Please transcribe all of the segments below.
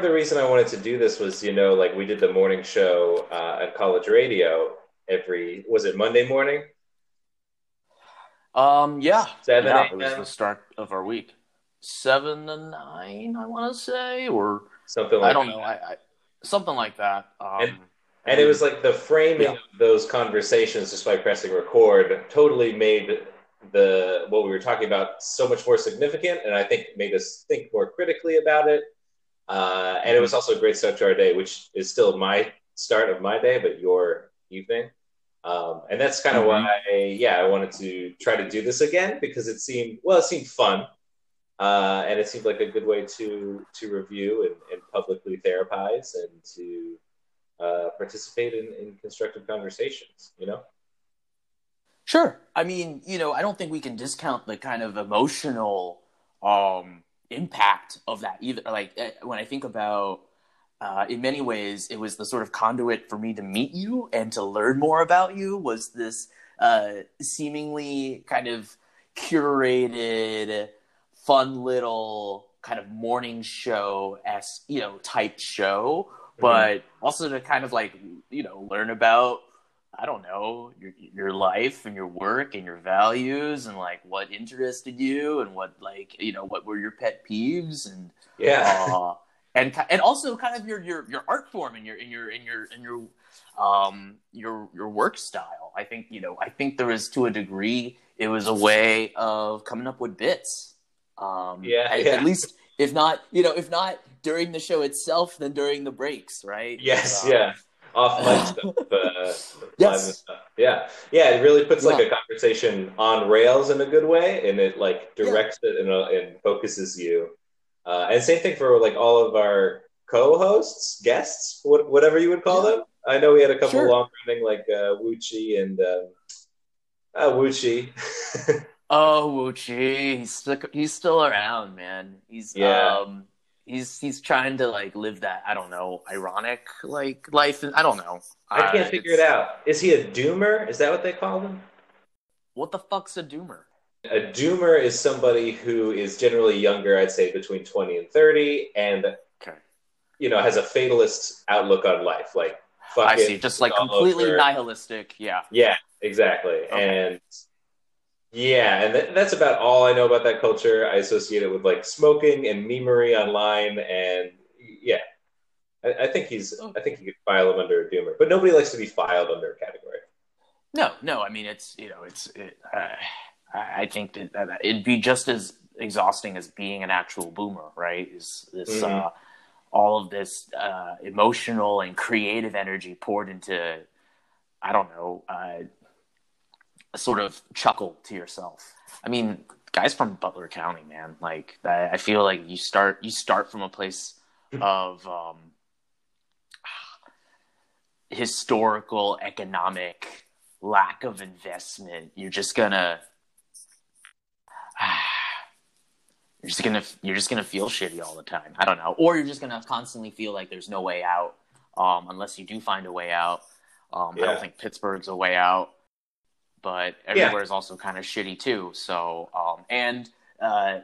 of the reason I wanted to do this was, you know, like we did the morning show uh, at college radio every was it Monday morning? Um, yeah, Seven yeah, it was the start of our week. Seven to nine, I want to say, or something like I don't that. know, I, I something like that. Um, And- And it was like the framing Yeah. of those conversations just by pressing record totally made the what we were talking about so much more significant, and I think made us think more critically about it. Uh, and it was also a great start to our day, which is still my start of my day, but your evening. Um, and that's kind of Mhm. why, yeah, I wanted to try to do this again because it seemed well, it seemed fun, uh, and it seemed like a good way to to review and, and publicly therapize and to uh, participate in, in constructive conversations. You know, Sure. I mean, you know, I don't think we can discount the kind of emotional um, impact of that either. Like eh, when I think about, uh, in many ways, it was the sort of conduit for me to meet you and to learn more about you. Was this uh, seemingly kind of curated, fun little kind of morning show as you know type show, but also to kind of like you know learn about I don't know your your life and your work and your values and like what interested you and what like you know what were your pet peeves and yeah, uh, and and also kind of your your your art form and your in your in your in your um your your work style. I think you know I think there was to a degree it was a way of coming up with bits. Um, Yeah, at, yeah. at least if not you know if not during the show itself, then during the breaks, right? yes, Um, yeah, off mic stuff, uh, Yes. live and stuff. yeah, yeah. It really puts like a conversation on rails in a good way, and it like directs it and, uh, and focuses you. Uh, and same thing for like all of our co-hosts, guests, what, whatever you would call Yeah. them. I know we had a couple Sure. long running like uh, Wuchi and um, uh, Wuchi. Oh, Wuchi, he's still, he's still around, man. He's Yeah. um he's he's trying to like live that I don't know ironic like life. I don't know. I Uh, can't figure it out. Is he a doomer? Is that what they call him? What the fuck's a doomer? A doomer is somebody who is generally younger, I'd say between 20 and 30, and Okay, you know, has a fatalist outlook on life. Like, fuck I it, see. Just like completely over. nihilistic. Yeah. Yeah, exactly. And yeah, and th- that's about all I know about that culture. I associate it with like smoking and memery online, and yeah, I, I think he's. Oh. I think you could file him under a doomer, but nobody likes to be filed under a category. No, no. I mean, it's you know, it's. It, uh, I I think that, that it'd be just as exhausting as being an actual boomer, right? Is this Mhm. uh, all of this uh, emotional and creative energy poured into? I don't know. A sort of chuckle to yourself. I mean, guys from Butler County, man. Like, I, I feel like you start you start from a place of um, historical, economic lack of investment. You're just gonna you're just gonna you're just gonna feel shitty all the time. I don't know, or you're just gonna constantly feel like there's no way out, um, unless you do find a way out. Um, I don't think Pittsburgh's a way out, but everywhere is also kind of shitty too. So, um, and uh,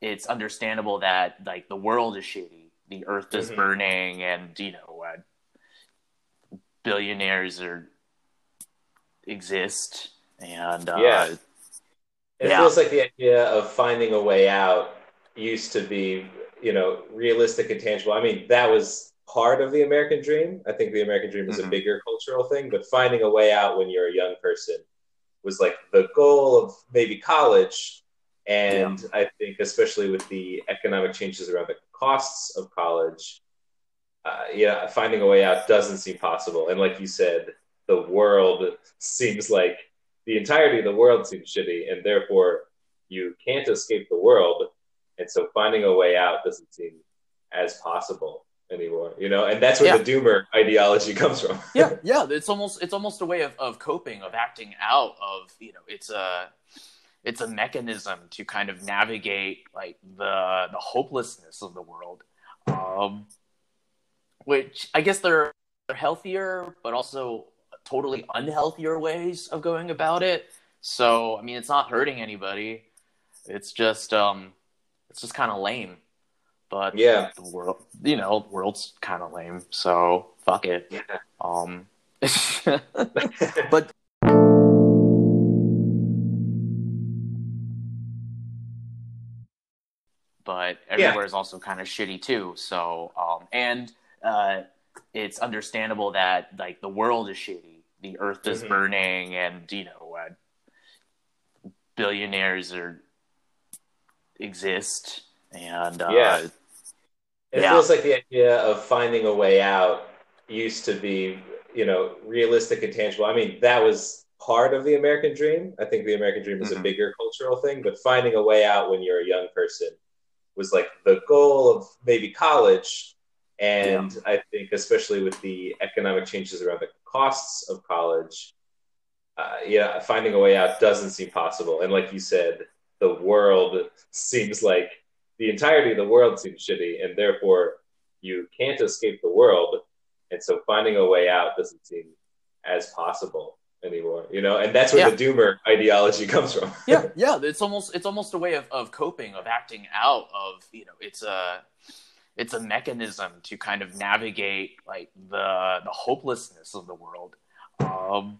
it's understandable that like the world is shitty, the earth is Mhm. burning, and you know, uh, billionaires are exist, and uh, Yeah. It Yeah. feels like the idea of finding a way out used to be, you know, realistic and tangible. I mean, that was part of the American dream. I think the American dream is a Mhm. bigger cultural thing, but finding a way out when you're a young person was like the goal of maybe college. And I think, especially with the economic changes around the costs of college, uh, yeah, finding a way out doesn't seem possible. And like you said, the world seems like the entirety of the world seems shitty, and therefore you can't escape the world. And so finding a way out doesn't seem as possible anymore, you know. And that's where Yeah. the doomer ideology comes from. yeah, yeah. It's almost it's almost a way of, of coping, of acting out of you know, it's a it's a mechanism to kind of navigate like the the hopelessness of the world. Um, which I guess there are healthier, but also totally unhealthier ways of going about it. So I mean, it's not hurting anybody. It's just um, it's just kind of lame. But yeah, the world, you know, the world's kind of lame. So fuck it. Yeah. Um, but but everywhere is also kind of shitty too. So um, and uh, it's understandable that like the world is shitty, the earth is Mhm. burning, and you know uh, billionaires are exist, and uh, Yeah. It Yeah. feels like the idea of finding a way out used to be, you know, realistic and tangible. I mean, that was part of the American dream. I think the American dream is a Mhm. bigger cultural thing, but finding a way out when you're a young person was like the goal of maybe college. And I think, especially with the economic changes around the costs of college, uh, yeah, finding a way out doesn't seem possible. And like you said, the world seems like the entirety of the world seems shitty, and therefore you can't escape the world. And so finding a way out doesn't seem as possible anymore, you know. And that's where Yeah. the doomer ideology comes from. yeah, yeah. It's almost it's almost a way of, of coping, of acting out of you know, it's a it's a mechanism to kind of navigate like the the hopelessness of the world. Um,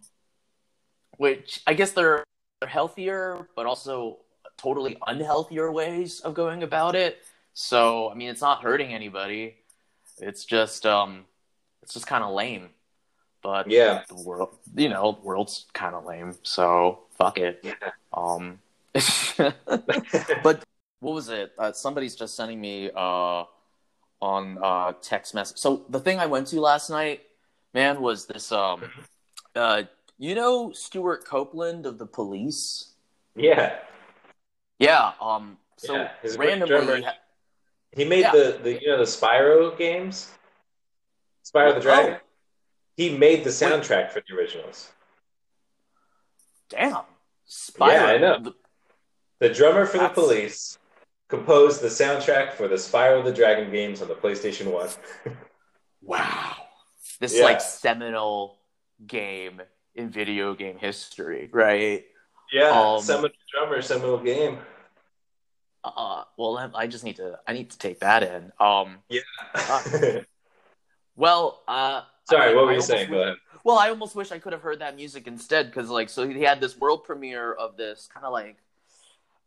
which I guess they're they're healthier, but also totally unhealthier ways of going about it. So I mean, it's not hurting anybody. It's just um, it's just kind of lame. But yeah, the world, you know, the world's kind of lame. So fuck it. yeah. Um, but what was it? Uh, somebody's just sending me uh, on uh, text message. So the thing I went to last night, man, was this. Um, uh, you know Stewart Copeland of the Police? yeah. Yeah. Um. So Yeah, he's a great randomly, drummer. He made Yeah. the, the you know the Spyro games, Spyro the Dragon. Oh. He made the soundtrack for the originals. damn. Spyro, Yeah, I know. the- drummer for the Police composed the soundtrack for the Spyro the Dragon games on the PlayStation One. Wow. This Yeah. like seminal game in video game history, right? Yeah, Um, seminal drummer, seminal game. Uh, well, I- just need to. I need to take that in. Um, Yeah. well, uh, Sorry, I- what were I you saying? wish- Go ahead. Well, I almost wish I could have heard that music instead because, like, so he had this world premiere of this kind of like,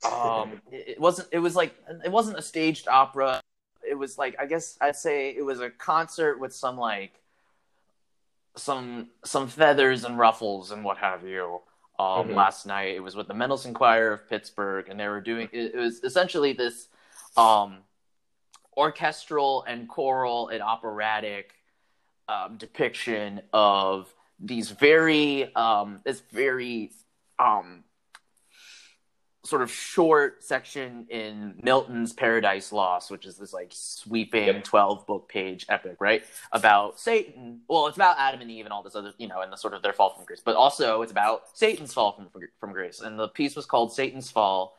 um, it, it wasn't. It was like it wasn't a staged opera. It was like I guess I'd say it was a concert with some like some some feathers and ruffles and what have you. Um, Mhm. Last night it was with the Mendelssohn Choir of Pittsburgh, and they were doing it, it was essentially this um, orchestral and choral and operatic um, depiction of these very um, this very um, sort of short section in Milton's Paradise Lost, which is this like sweeping twelve book page epic, right? About Satan. Well, it's about Adam and Eve and all this other, you know, and the sort of their fall from grace, but also it's about Satan's fall from from grace. And the piece was called Satan's Fall,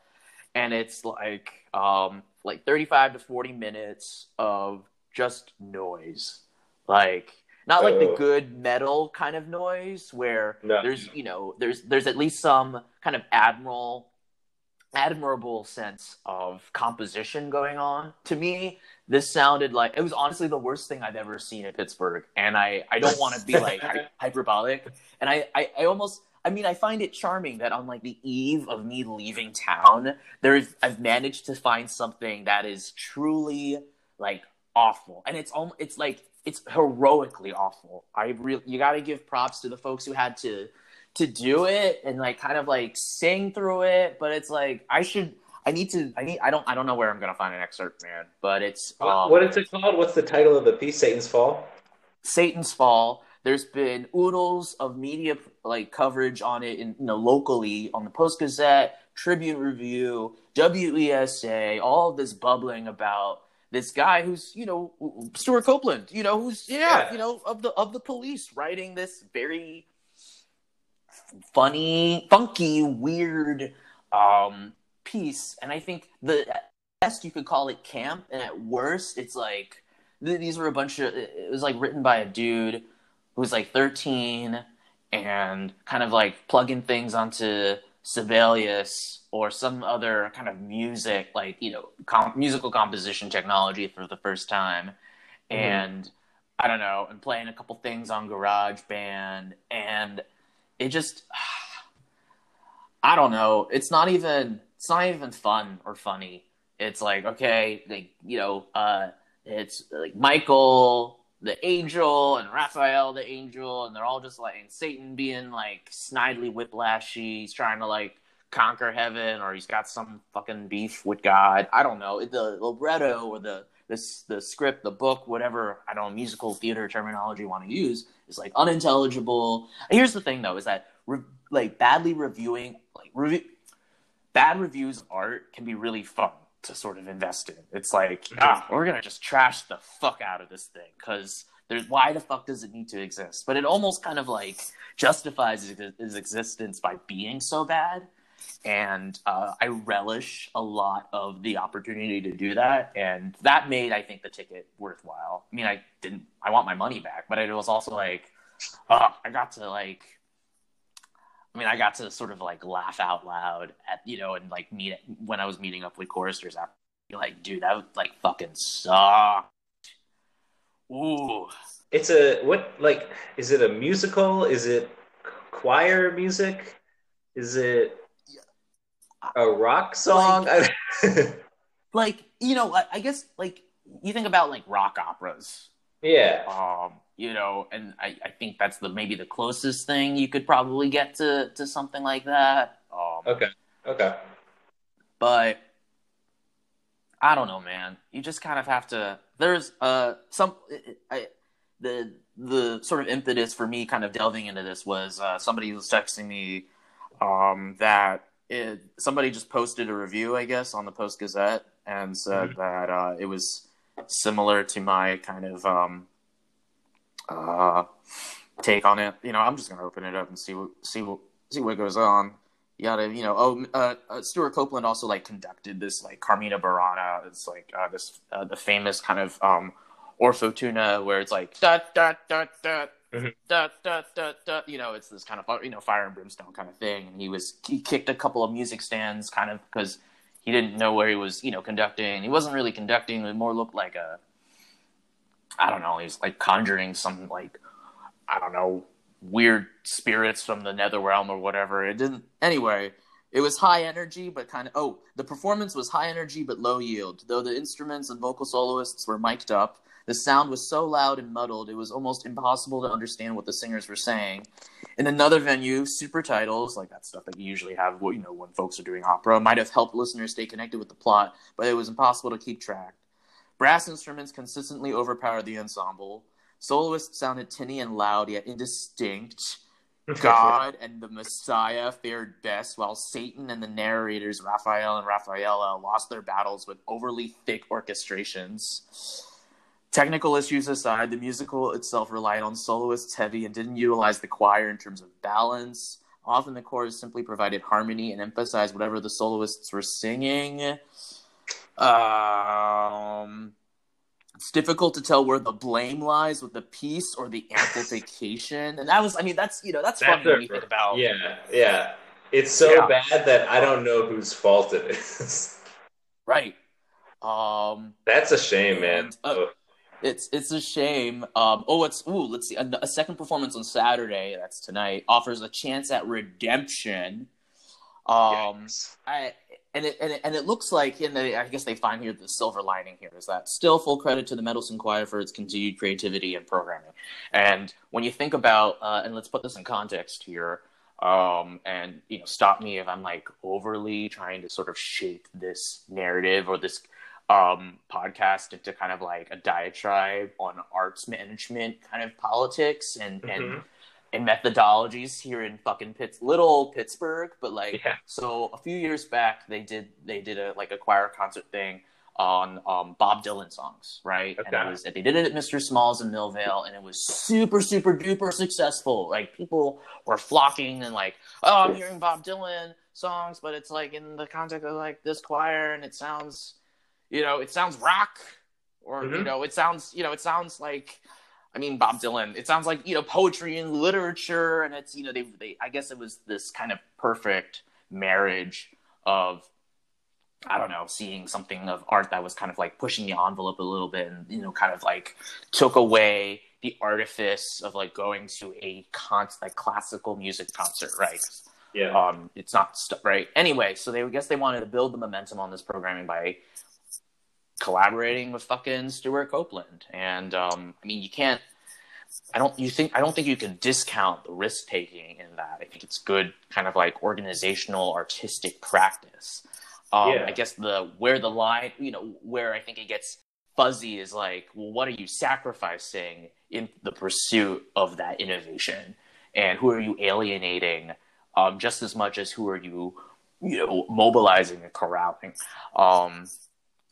and it's like um like thirty five to forty minutes of just noise, like. Not like the Oh. good metal kind of noise where No. there's you know there's there's at least some kind of admiral admirable sense of composition going on. To me this sounded like it was honestly the worst thing i've ever seen at pittsburgh. And i i don't want to be like hy- hyperbolic. And I, I i almost i mean i find it charming that on like the eve of me leaving town there's i've managed to find something that is truly like awful. And it's almost it's like it's heroically awful. I really you got to give props to the folks who had to to do it and like kind of like sing through it but it's like i should i need to i need i don't i don't know where i'm gonna find an excerpt man but it's um, what is it called? What's the title of the piece? Satan's Fall. satan's fall there's been oodles of media like coverage on it in you know locally on the post gazette tribune review wesa all this bubbling about this guy who's you know stewart copeland you know who's yeah, Yeah. you know of the of the police writing this very funny, funky, weird um, piece. And I think the best you could call it camp, and at worst, it's like these were a bunch of. It was like written by a dude who was like 13 and kind of like plugging things onto Sibelius or some other kind of music, like you know, com- musical composition technology for the first time, mm-hmm. and I don't know, and playing a couple things on GarageBand, and it just, I don't know, it's not even, it's not even fun or funny. It's like okay, like you know, uh, it's like Michael the angel and Raphael the angel, and they're all just like and Satan being like snidely whiplashy. He's trying to like conquer heaven, or he's got some fucking beef with God. I don't know. The libretto or the this the script, the book, whatever I don't know, musical theater terminology you want to use is like unintelligible. And here's the thing though, is that re- like badly reviewing like review bad reviews art can be really fun to sort of invest in. It's like, ah, we're gonna just trash the fuck out of this thing because there's why the fuck does it need to exist? But it almost kind of like justifies its existence by being so bad, and uh, I relish a lot of the opportunity to do that, and that made I think the ticket worthwhile. I mean, I didn't, I want my money back, but it was also like, uh, I got to like I mean, I got to sort of like laugh out loud at you know, and like meet when I was meeting up with choristers after, like, dude, that would like fucking suck. Ooh, it's a what? Like, is it a musical? Is it choir music? Is it a rock song? Like, like you know, I, I guess like you think about like rock operas. Yeah. Um, you know, and I, I think that's the maybe the closest thing you could probably get to to something like that. Um, okay. Okay. But I don't know, man. You just kind of have to. There's uh some I the the sort of impetus for me kind of delving into this was uh, somebody was texting me um, that it, somebody just posted a review, I guess, on the Post Gazette and said mm-hmm. that uh, it was similar to my kind of um, uh, take on it. You know, I'm just gonna open it up and see what see what see what goes on. You gotta, you know, oh, uh, uh, Stewart Copeland also like conducted this like Carmina Burana. It's like uh, this uh, the famous kind of um, O Fortuna where it's like. Mm-hmm. Da, da, da, you know, it's this kind of you know fire and brimstone kind of thing. And he was he kicked a couple of music stands kind of because he didn't know where he was you know conducting. He wasn't really conducting; it more looked like a I don't know, he's like conjuring some like I don't know weird spirits from the nether realm or whatever. It didn't anyway. It was high energy, but kind of oh, the performance was high energy but low yield. Though the instruments and vocal soloists were mic'd up, the sound was so loud and muddled it was almost impossible to understand what the singers were saying. In another venue, super titles like that stuff that you usually have, you know, when folks are doing opera, might have helped listeners stay connected with the plot, but it was impossible to keep track. Brass instruments consistently overpowered the ensemble. Soloists sounded tinny and loud, yet indistinct. God and the Messiah fared best, while Satan and the narrators, Raphael and Raphaella, lost their battles with overly thick orchestrations. Technical issues aside, the musical itself relied on soloists heavy and didn't utilize the choir in terms of balance. Often the chorus simply provided harmony and emphasized whatever the soloists were singing. Um, it's difficult to tell where the blame lies with the piece or the amplification, and that was, I mean, that's you know, that's, that's funny when you think about. Yeah, yeah. It's so yeah. bad that I don't know whose fault it is. Right. Um, that's a shame, man. Uh, it's it's a shame. Um, oh, it's ooh. Let's see. A, a, second performance on Saturday. That's tonight. Offers a chance at redemption. Um, yes. I and it, and it, and it looks like in the I guess they find here the silver lining here is that still full credit to the Mendelssohn Choir for its continued creativity and programming. And when you think about uh, and let's put this in context here, um, and you know stop me if I'm like overly trying to sort of shape this narrative or this um, podcast into kind of like a diatribe on arts management kind of politics and mm-hmm. and and methodologies here in fucking Pitts, little Pittsburgh, but like yeah. so a few years back they did they did a like a choir concert thing on um, Bob Dylan songs, right? Okay. And it was they did it at Mr. Smalls in Millvale, and it was super super duper successful. Like people were flocking and like, oh, I'm hearing Bob Dylan songs, but it's like in the context of like this choir, and it sounds, you know, it sounds rock, or mm-hmm. you know, it sounds, you know, it sounds like I mean, Bob Dylan. It sounds like you know poetry and literature, and it's you know they they I guess it was this kind of perfect marriage of I don't know, seeing something of art that was kind of like pushing the envelope a little bit and, you know, kind of like took away the artifice of like going to a con like classical music concert, right? Yeah. Um, it's not st- right. Anyway, so they I guess they wanted to build the momentum on this programming by collaborating with fucking Stewart Copeland. And um, I mean, you can't. I don't. You think? I don't think you can discount the risk taking in that. I think it's good, kind of like organizational, artistic practice. Um, yeah. I guess the where the line, you know, where I think it gets fuzzy is like, well, what are you sacrificing in the pursuit of that innovation, and who are you alienating? Um, just as much as who are you, you know, mobilizing and corralling. Um,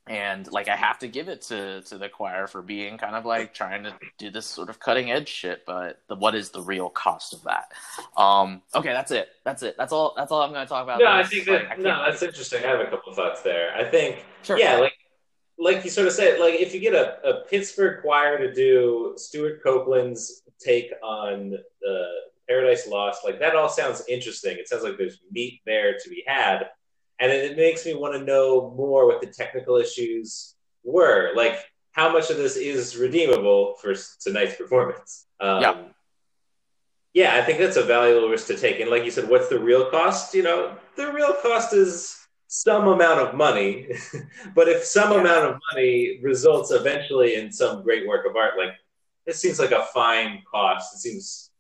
and like I have to give it to to the choir for being kind of like trying to do this sort of cutting edge shit, but the, what is the real cost of that? Um, okay, that's it. That's it. That's all. That's all I'm going to talk about. No, I think that like, I no, that's interesting. I have a couple of thoughts there. I think, sure. yeah, like like you sort of said, like if you get a, a Pittsburgh choir to do Stewart Copeland's take on the Paradise Lost, like that all sounds interesting. It sounds like there's meat there to be had and it makes me want to know more what the technical issues were. Like, how much of this is redeemable for tonight's performance? Um, yeah. Yeah, I think that's a valuable risk to take. And like you said, what's the real cost? You know, the real cost is some amount of money. but if some yeah. amount of money results eventually in some great work of art, like it seems like a fine cost. It seems,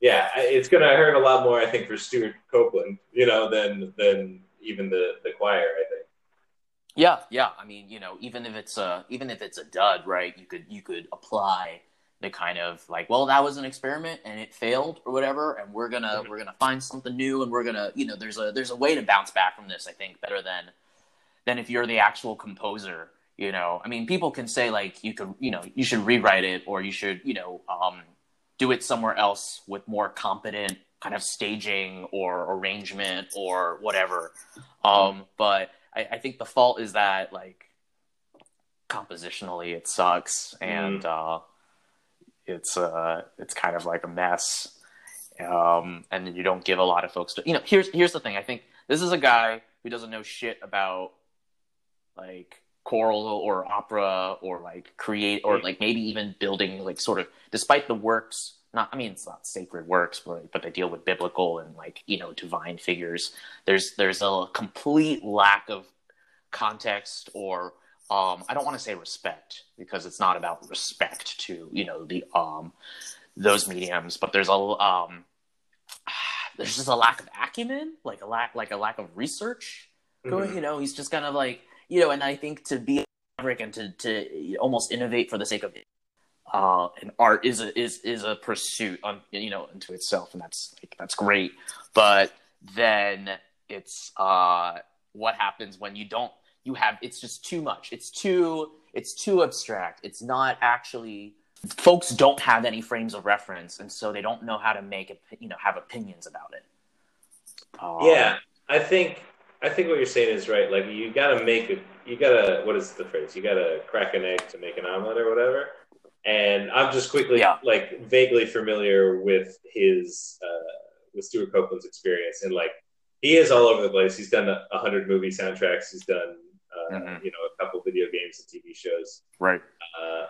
yeah, it's going to hurt a lot more, I think, for Stewart Copeland, you know, than than even the the choir. I think. Yeah, yeah. I mean, you know, even if it's a even if it's a dud, right? You could you could apply the kind of like, well, that was an experiment and it failed or whatever, and we're gonna mm-hmm. we're gonna find something new and we're gonna you know there's a there's a way to bounce back from this. I think better than than if you're the actual composer. You know, I mean, people can say like you could you know you should rewrite it or you should you know um, do it somewhere else with more competent kind of staging or arrangement or whatever. Um, but I, I, think the fault is that like compositionally it sucks and mm. uh, it's uh, it's kind of like a mess. Um, and you don't give a lot of folks to you know here's here's the thing I think this is a guy who doesn't know shit about like choral or opera or like create or like maybe even building like sort of despite the works not I mean it's not sacred works, but but they deal with biblical and like you know divine figures. There's there's a complete lack of context or um, I don't want to say respect because it's not about respect to you know the um, those mediums, but there's a um, there's just a lack of acumen, like a lack like a lack of research. Going, mm-hmm. you know, he's just kind of like you know, and I think to be and to to almost innovate for the sake of uh, and art is a is is a pursuit on you know into itself, and that's like, that's great. But then it's uh, what happens when you don't you have it's just too much. It's too it's too abstract. It's not actually folks don't have any frames of reference, and so they don't know how to make it you know have opinions about it. Um, yeah, I think I think what you're saying is right. Like you got to make it. You got to what is the phrase? You got to crack an egg to make an omelet or whatever and I'm just quickly yeah. like vaguely familiar with his uh, with Stewart Copeland's experience, and like he is all over the place. He's done a hundred movie soundtracks. He's done uh, mm-hmm. you know a couple video games and TV shows. Right. Uh,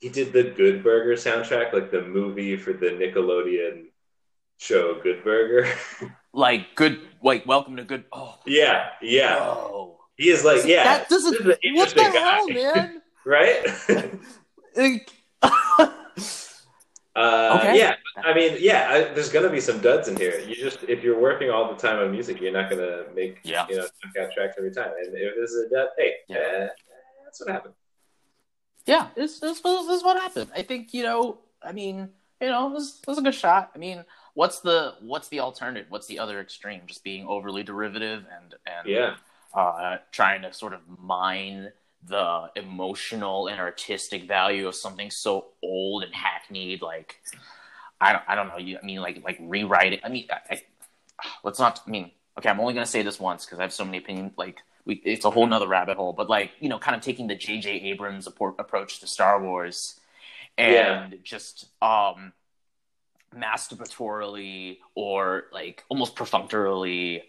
he did the Good Burger soundtrack, like the movie for the Nickelodeon show Good Burger. like good, like Welcome to Good. Oh. Yeah, yeah. Whoa. He is like, yeah. That doesn't. What the guy. hell, man? right. Uh, okay. Yeah, I mean, yeah, I, there's gonna be some duds in here. You just if you're working all the time on music, you're not gonna make yeah. you know knock out tracks every time. And if this is a dud, hey, yeah. Uh, that's what happened. Yeah, this, this, this is what happened. I think you know. I mean, you know, this, this is a good shot. I mean, what's the what's the alternative? What's the other extreme? Just being overly derivative and and yeah, uh, trying to sort of mine the emotional and artistic value of something so old and hackneyed like i don't i don't know you i mean like like rewrite it i mean I, I, let's not i mean okay i'm only going to say this once because i have so many opinions like we, it's a whole nother rabbit hole but like you know kind of taking the jj abrams approach to star wars and yeah. just um masturbatorily or like almost perfunctorily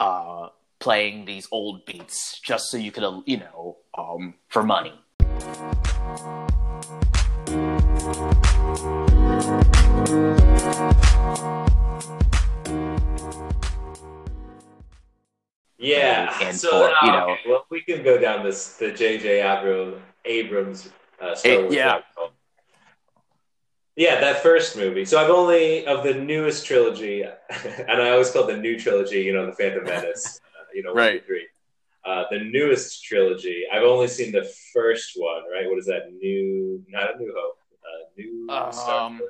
uh, playing these old beats just so you could, uh, you know, um, for money. Yeah, and so for, you know, okay. well, we can go down this the J.J. Abrams, Abrams uh, Star Wars. yeah, yeah, that first movie. So I've only of the newest trilogy, and I always call the new trilogy, you know, the Phantom Menace, uh, you know, right. three. Uh, the newest trilogy. I've only seen the first one. Right? What is that? New, not a New Hope. Uh, new um, Star Wars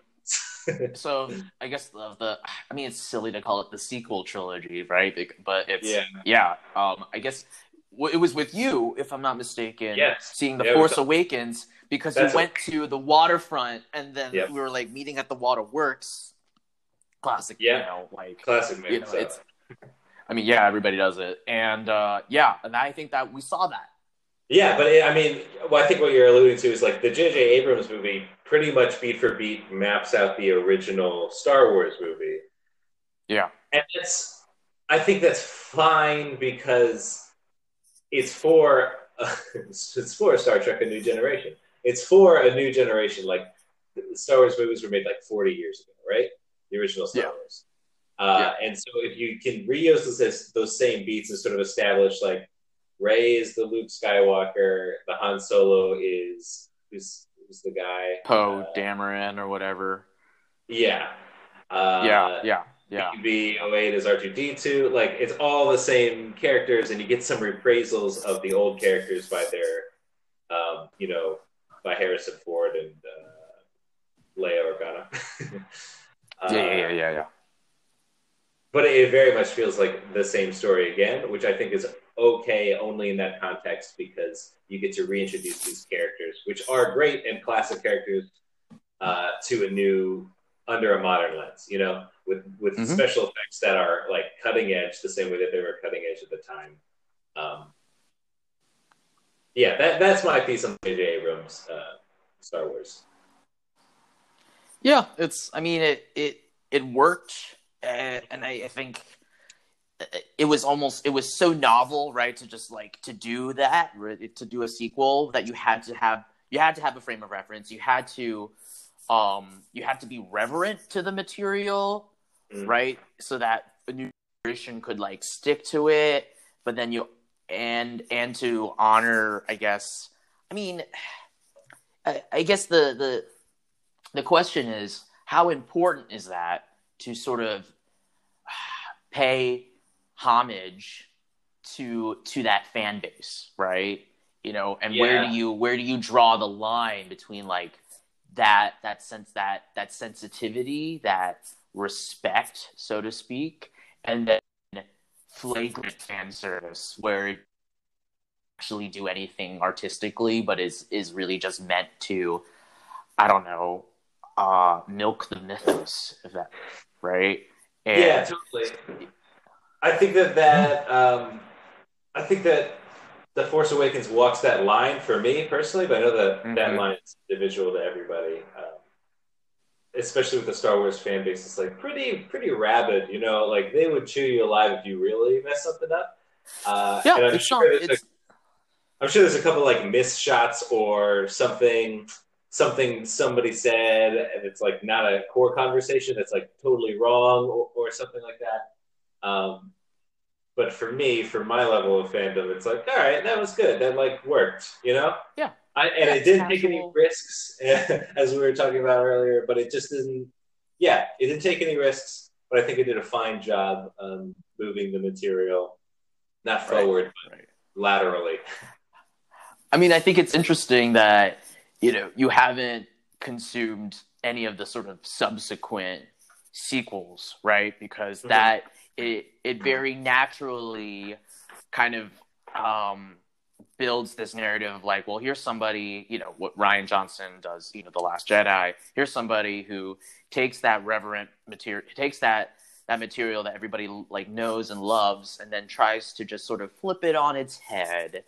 so I guess the, the I mean it's silly to call it the sequel trilogy, right? But it's yeah. yeah um, I guess it was with you, if I'm not mistaken, yes. seeing the yeah, Force Awakens because you went a... to the waterfront and then yep. we were like meeting at the Waterworks. Classic, yeah, you know, like classic. Man, you know, so. it's. I mean, yeah, everybody does it, and uh, yeah, and I think that we saw that yeah, but it, I mean, well, I think what you're alluding to is like the J.J. Abrams movie pretty much beat for beat maps out the original Star Wars movie. Yeah. And it's, I think that's fine because it's for, uh, it's for Star Trek A New Generation. It's for a new generation. Like, Star Wars movies were made like 40 years ago, right? The original Star yeah. Wars. Uh, yeah. And so if you can reuse those, those same beats and sort of establish like, Rey is the Luke Skywalker. The Han Solo is who's who's the guy Poe uh, Dameron or whatever. Yeah. Uh, yeah, yeah, yeah. BB-8 is R2D2. Like it's all the same characters, and you get some reprisals of the old characters by their, um, you know, by Harrison Ford and uh, Leia Organa. uh, yeah, yeah, yeah, yeah. But it very much feels like the same story again, which I think is okay only in that context because you get to reintroduce these characters, which are great and classic characters, uh, to a new under a modern lens. You know, with with mm-hmm. special effects that are like cutting edge, the same way that they were cutting edge at the time. Um, yeah, that that's my piece on J.J. Abrams' uh, Star Wars. Yeah, it's. I mean, it it it worked, and, and I, I think it was almost it was so novel right to just like to do that to do a sequel that you had to have you had to have a frame of reference you had to um you had to be reverent to the material mm. right so that a new generation could like stick to it but then you and and to honor i guess i mean I, I guess the the the question is how important is that to sort of pay homage to to that fan base, right? You know, and yeah. where do you where do you draw the line between like that that sense that that sensitivity, that respect, so to speak, and then flagrant fan service where it actually do anything artistically, but is is really just meant to, I don't know, uh, milk the mythos, if that right. And yeah, totally. I think that that um, I think that the Force Awakens walks that line for me personally, but I know that mm-hmm. that line is individual to everybody. Um, especially with the Star Wars fan base, it's like pretty pretty rabid. You know, like they would chew you alive if you really mess something up. Uh, yeah, I'm sure, it's... A, I'm sure there's a couple like missed shots or something something somebody said and it's like not a core conversation that's like totally wrong or, or something like that um, but for me, for my level of fandom, it's like, all right, that was good. That like worked, you know? Yeah. I, and yeah, it didn't take any risks, as we were talking about earlier. But it just didn't. Yeah, it didn't take any risks. But I think it did a fine job um, moving the material, not forward, right. but right. laterally. I mean, I think it's interesting that you know you haven't consumed any of the sort of subsequent sequels, right? Because mm-hmm. that it it very naturally kind of um, builds this narrative of like, well, here's somebody, you know, what Rian Johnson does, you know, The Last Jedi. Here's somebody who takes that reverent material, takes that that material that everybody like knows and loves, and then tries to just sort of flip it on its head,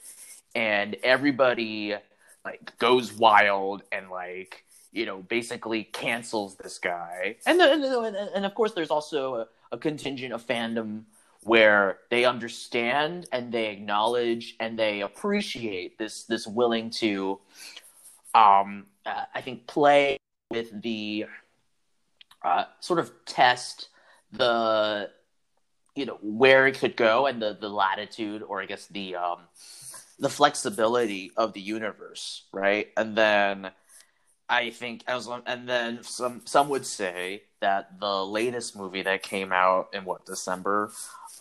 and everybody like goes wild and like you know basically cancels this guy, and then, and, and of course there's also a, a contingent of fandom where they understand and they acknowledge and they appreciate this this willing to um uh, i think play with the uh, sort of test the you know where it could go and the the latitude or i guess the um the flexibility of the universe right and then I think as and then some some would say that the latest movie that came out in what December,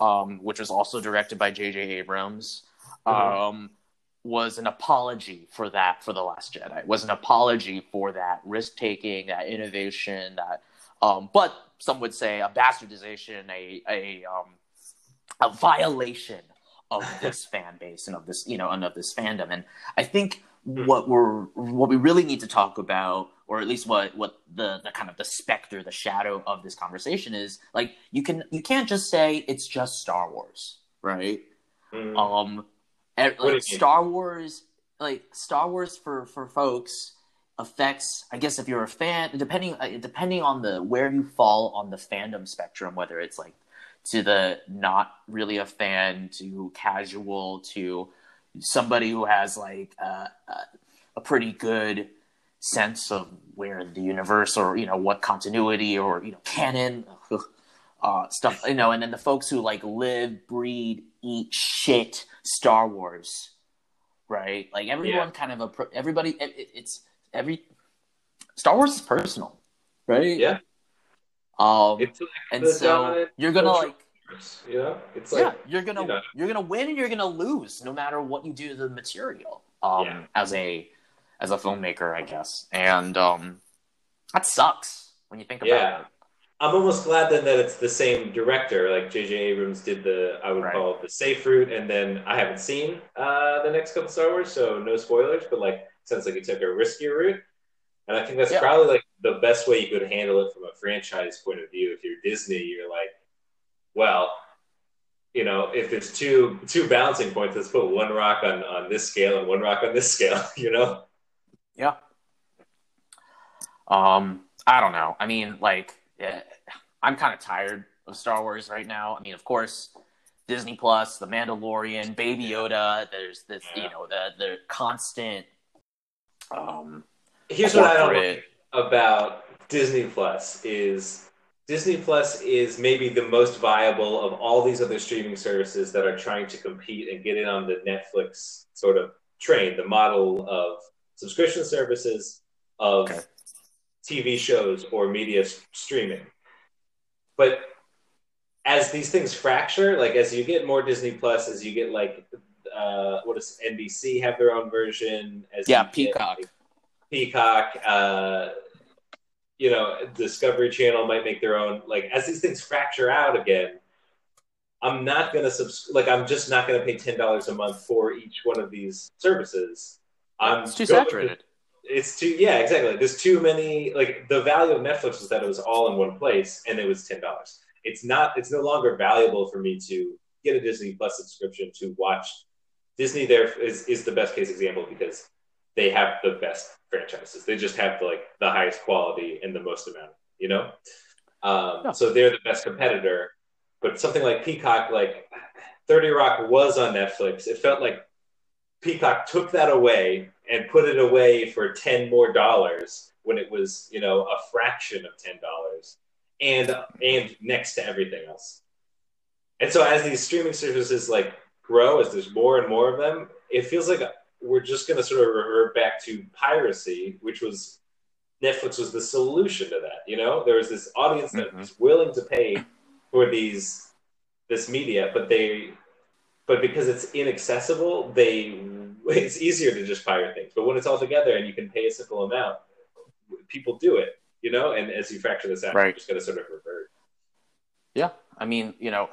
um, which was also directed by J.J. Abrams, mm-hmm. um, was an apology for that for the Last Jedi. It was an apology for that risk taking, that innovation, that um, but some would say a bastardization, a a um, a violation of this fan base and of this you know and of this fandom. And I think Hmm. what we're what we really need to talk about or at least what what the the kind of the specter the shadow of this conversation is like you can you can't just say it's just star wars right mm. um like star wars like star wars for for folks affects i guess if you're a fan depending uh, depending on the where you fall on the fandom spectrum whether it's like to the not really a fan to casual to somebody who has like uh, a pretty good sense of where the universe or you know what continuity or you know canon uh, stuff you know and then the folks who like live breed eat shit star wars right? Like everyone yeah. kind of a everybody it, it's every star wars is personal right? Yeah um like and so you're gonna like you know, it's like yeah, you're gonna you know. you're gonna win and you're gonna lose no matter what you do to the material. Um, yeah. as a as a filmmaker, I guess, and um, that sucks when you think about yeah. it. I'm almost glad then that it's the same director. Like J.J. Abrams did the, I would right. call it the safe route, and then I haven't seen uh, the next couple Star Wars, so no spoilers. But like, sounds like he took a riskier route, and I think that's yeah. probably like the best way you could handle it from a franchise point of view. If you're Disney, you're like, well, you know, if there's two two balancing points, let's put one rock on on this scale and one rock on this scale. You know. Yeah. Um, I don't know. I mean, like, yeah, I'm kind of tired of Star Wars right now. I mean, of course, Disney Plus, The Mandalorian, Baby Yoda. There's this, yeah. you know, the the constant. Um, Here's what I don't like about Disney Plus is Disney Plus is maybe the most viable of all these other streaming services that are trying to compete and get in on the Netflix sort of train, the model of subscription services, of okay. TV shows or media streaming. But as these things fracture, like as you get more Disney Plus, as you get like, uh, what does NBC have their own version? As yeah, Peacock. Get, like, Peacock. Uh, you know, Discovery Channel might make their own. Like as these things fracture out again, I'm not gonna subs- like I'm just not gonna pay ten dollars a month for each one of these services. I'm it's too saturated. To, it's too yeah, exactly. There's too many. Like the value of Netflix was that it was all in one place, and it was ten dollars. It's not. It's no longer valuable for me to get a Disney Plus subscription to watch. Disney there is is the best case example because they have the best franchises. They just have the, like the highest quality and the most amount, you know. Um, yeah. So they're the best competitor. But something like Peacock, like Thirty Rock, was on Netflix. It felt like Peacock took that away and put it away for ten more dollars when it was, you know, a fraction of ten dollars, and and next to everything else. And so as these streaming services like grow, as there's more and more of them, it feels like we're just going to sort of revert back to piracy, which was Netflix was the solution to that. You know, there was this audience that mm-hmm. was willing to pay for these this media, but they but because it's inaccessible, they it's easier to just pirate things. But when it's all together and you can pay a simple amount, people do it. You know, and as you fracture this out, right. you're just going to sort of revert. Yeah, I mean, you know,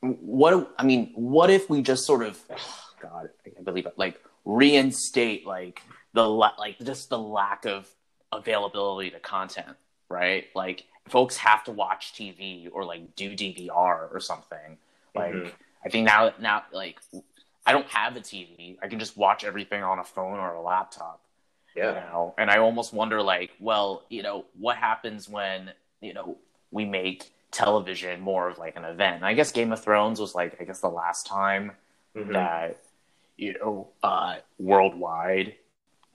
what I mean, what if we just sort of, oh God, I can't believe it, like reinstate like the like just the lack of availability to content, right? Like folks have to watch TV or like do DVR or something. Like mm-hmm. I think now now like I don't have a TV. I can just watch everything on a phone or a laptop. Yeah. You know? And I almost wonder like, well, you know, what happens when, you know, we make television more of like an event. And I guess Game of Thrones was like I guess the last time mm-hmm. that you know uh, worldwide,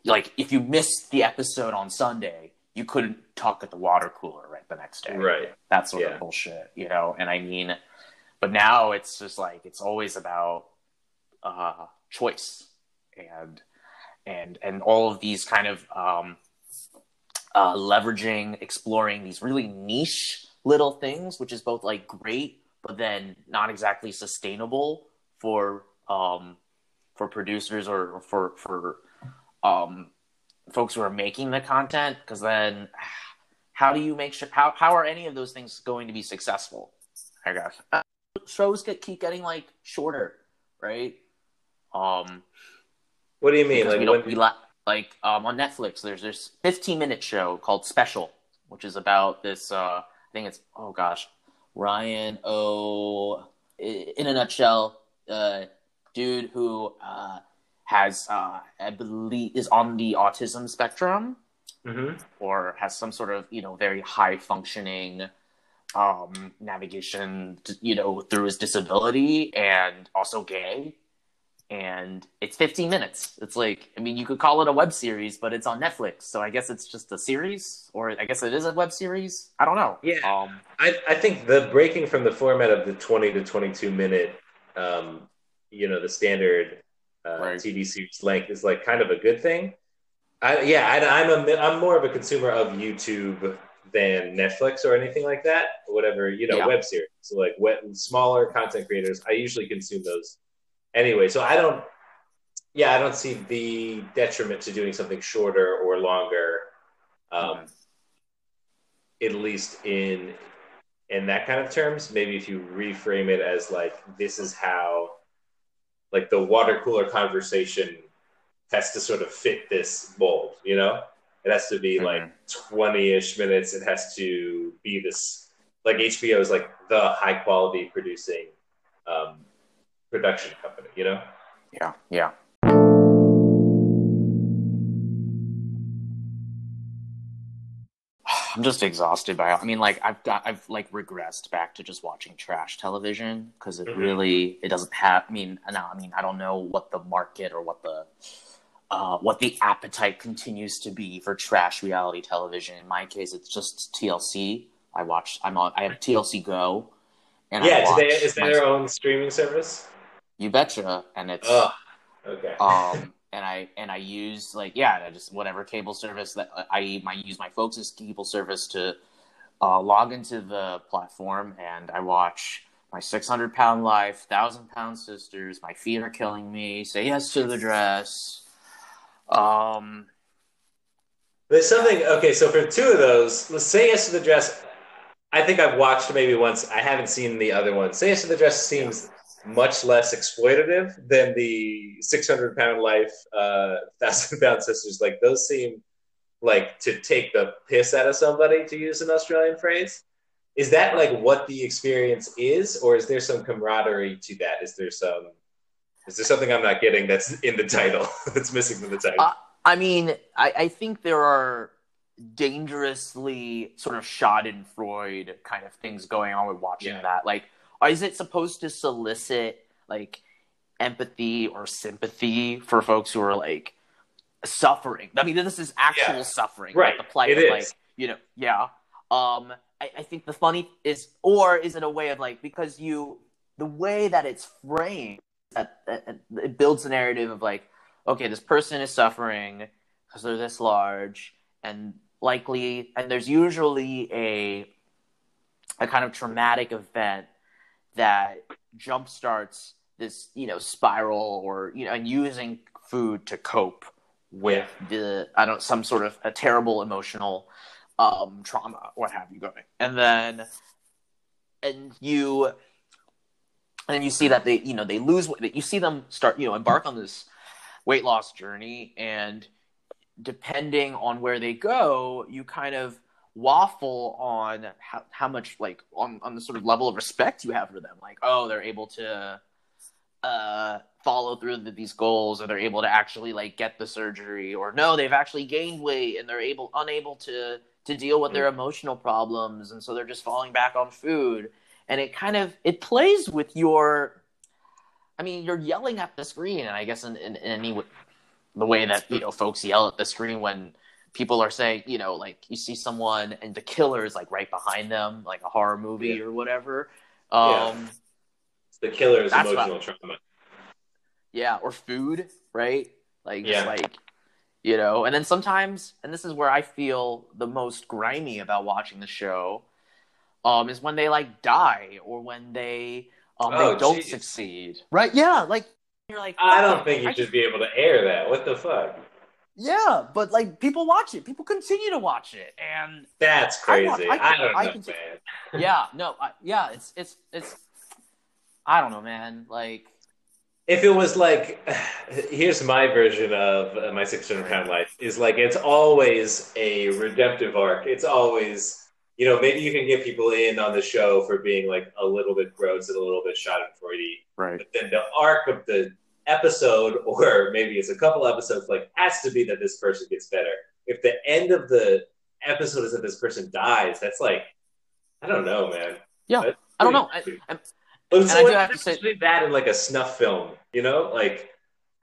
like if you missed the episode on Sunday, you couldn't talk at the water cooler right the next day. Right. That sort yeah. of bullshit, you know. And I mean, but now it's just like it's always about uh, choice and and and all of these kind of um, uh, leveraging, exploring these really niche little things, which is both like great, but then not exactly sustainable for um, for producers or for for um, folks who are making the content. Because then, how do you make sure? How how are any of those things going to be successful? I guess uh, shows get keep getting like shorter, right? Um, what do you mean? Like, we don't, when... we la- like um, on Netflix, there's this 15 minute show called Special, which is about this. Uh, I think it's oh gosh, Ryan O. In a nutshell, uh, dude who uh, has uh, I believe is on the autism spectrum, mm-hmm. or has some sort of you know very high functioning um, navigation, you know, through his disability, and also gay and it's 15 minutes. It's like, I mean, you could call it a web series, but it's on Netflix, so I guess it's just a series, or I guess it is a web series. I don't know. Yeah, um, I, I think the breaking from the format of the 20 to 22 minute, um, you know, the standard uh, right. TV series length is like kind of a good thing. I, yeah, I, I'm a I'm more of a consumer of YouTube than Netflix or anything like that. Whatever you know, yeah. web series. So like web, smaller content creators, I usually consume those anyway, so I don't. Yeah, I don't see the detriment to doing something shorter or longer. Um, at least in in that kind of terms. Maybe if you reframe it as like this is how, like the water cooler conversation has to sort of fit this mold. You know, it has to be mm-hmm. like twenty ish minutes. It has to be this like HBO is like the high quality producing um, production company, you know? Yeah, yeah. I'm just exhausted by. I mean, like I've got, I've like regressed back to just watching trash television because it mm-hmm. really it doesn't have. I mean, no, I mean I don't know what the market or what the uh, what the appetite continues to be for trash reality television. In my case, it's just TLC. I watch. I'm on. I have TLC Go. And yeah, do they, is there their own streaming service? You betcha. And it's oh, okay. um and I and I use like yeah, I just whatever cable service that I my use my folks' cable service to uh, log into the platform and I watch my 600 pound life, thousand pound sisters, my feet are killing me, say yes to the dress. Um, there's something okay. So for two of those, let's say yes to the dress. I think I've watched maybe once. I haven't seen the other one. Say yes to the dress seems much less exploitative than the 600 pound life, uh, thousand pound sisters. Like those seem like to take the piss out of somebody, to use an Australian phrase. Is that like what the experience is, or is there some camaraderie to that? Is there some, is there something I'm not getting that's in the title that's missing from the title? Uh, I mean, I, I think there are dangerously sort of Schadenfreude kind of things going on with watching yeah. that. Like is it supposed to solicit like empathy or sympathy for folks who are like suffering? I mean, this is actual yeah. suffering, right? Like the plight it of is. like you know, yeah. Um, I, I think the funny is, or is it a way of like because you the way that it's framed that, that it builds a narrative of like, okay, this person is suffering because they're this large and likely, and there's usually a a kind of traumatic event that jumpstarts this you know spiral or you know and using food to cope with yeah. the I don't some sort of a terrible emotional um trauma what have you going and then and you and you see that they you know they lose weight. you see them start you know embark on this weight loss journey and depending on where they go you kind of waffle on how, how much like on, on the sort of level of respect you have for them. Like oh they're able to uh, follow through with these goals or they're able to actually like get the surgery or no they've actually gained weight and they're able unable to to deal with their emotional problems and so they're just falling back on food. And it kind of it plays with your i mean you're yelling at the screen and i guess in, in, in any the way that you know folks yell at the screen when people are saying you know like you see someone and the killer is like right behind them like a horror movie yeah. or whatever um yeah. the killer's emotional trauma yeah, or food, right? Like yeah. like you know, and then sometimes, and this is where I feel the most grimy about watching the show, um, is when they like die or when they um oh, they don't geez. succeed. Right? Yeah, like you're like I don't think you I should just... be able to air that. What the fuck? Yeah, but like people watch it, people continue to watch it, and that's crazy. I, I, I don't know, continue... man. yeah, no, yeah, it's it's it's. I don't know, man. Like if it was like here's my version of uh, my 600 pound life is like it's always a redemptive arc it's always you know maybe you can get people in on the show for being like a little bit gross and a little bit schadenfreude right but then the arc of the episode or maybe it's a couple episodes like has to be that this person gets better if the end of the episode is that this person dies that's like i don't know man yeah i don't know I, but it's and like, I have to say that in like a snuff film, you know, like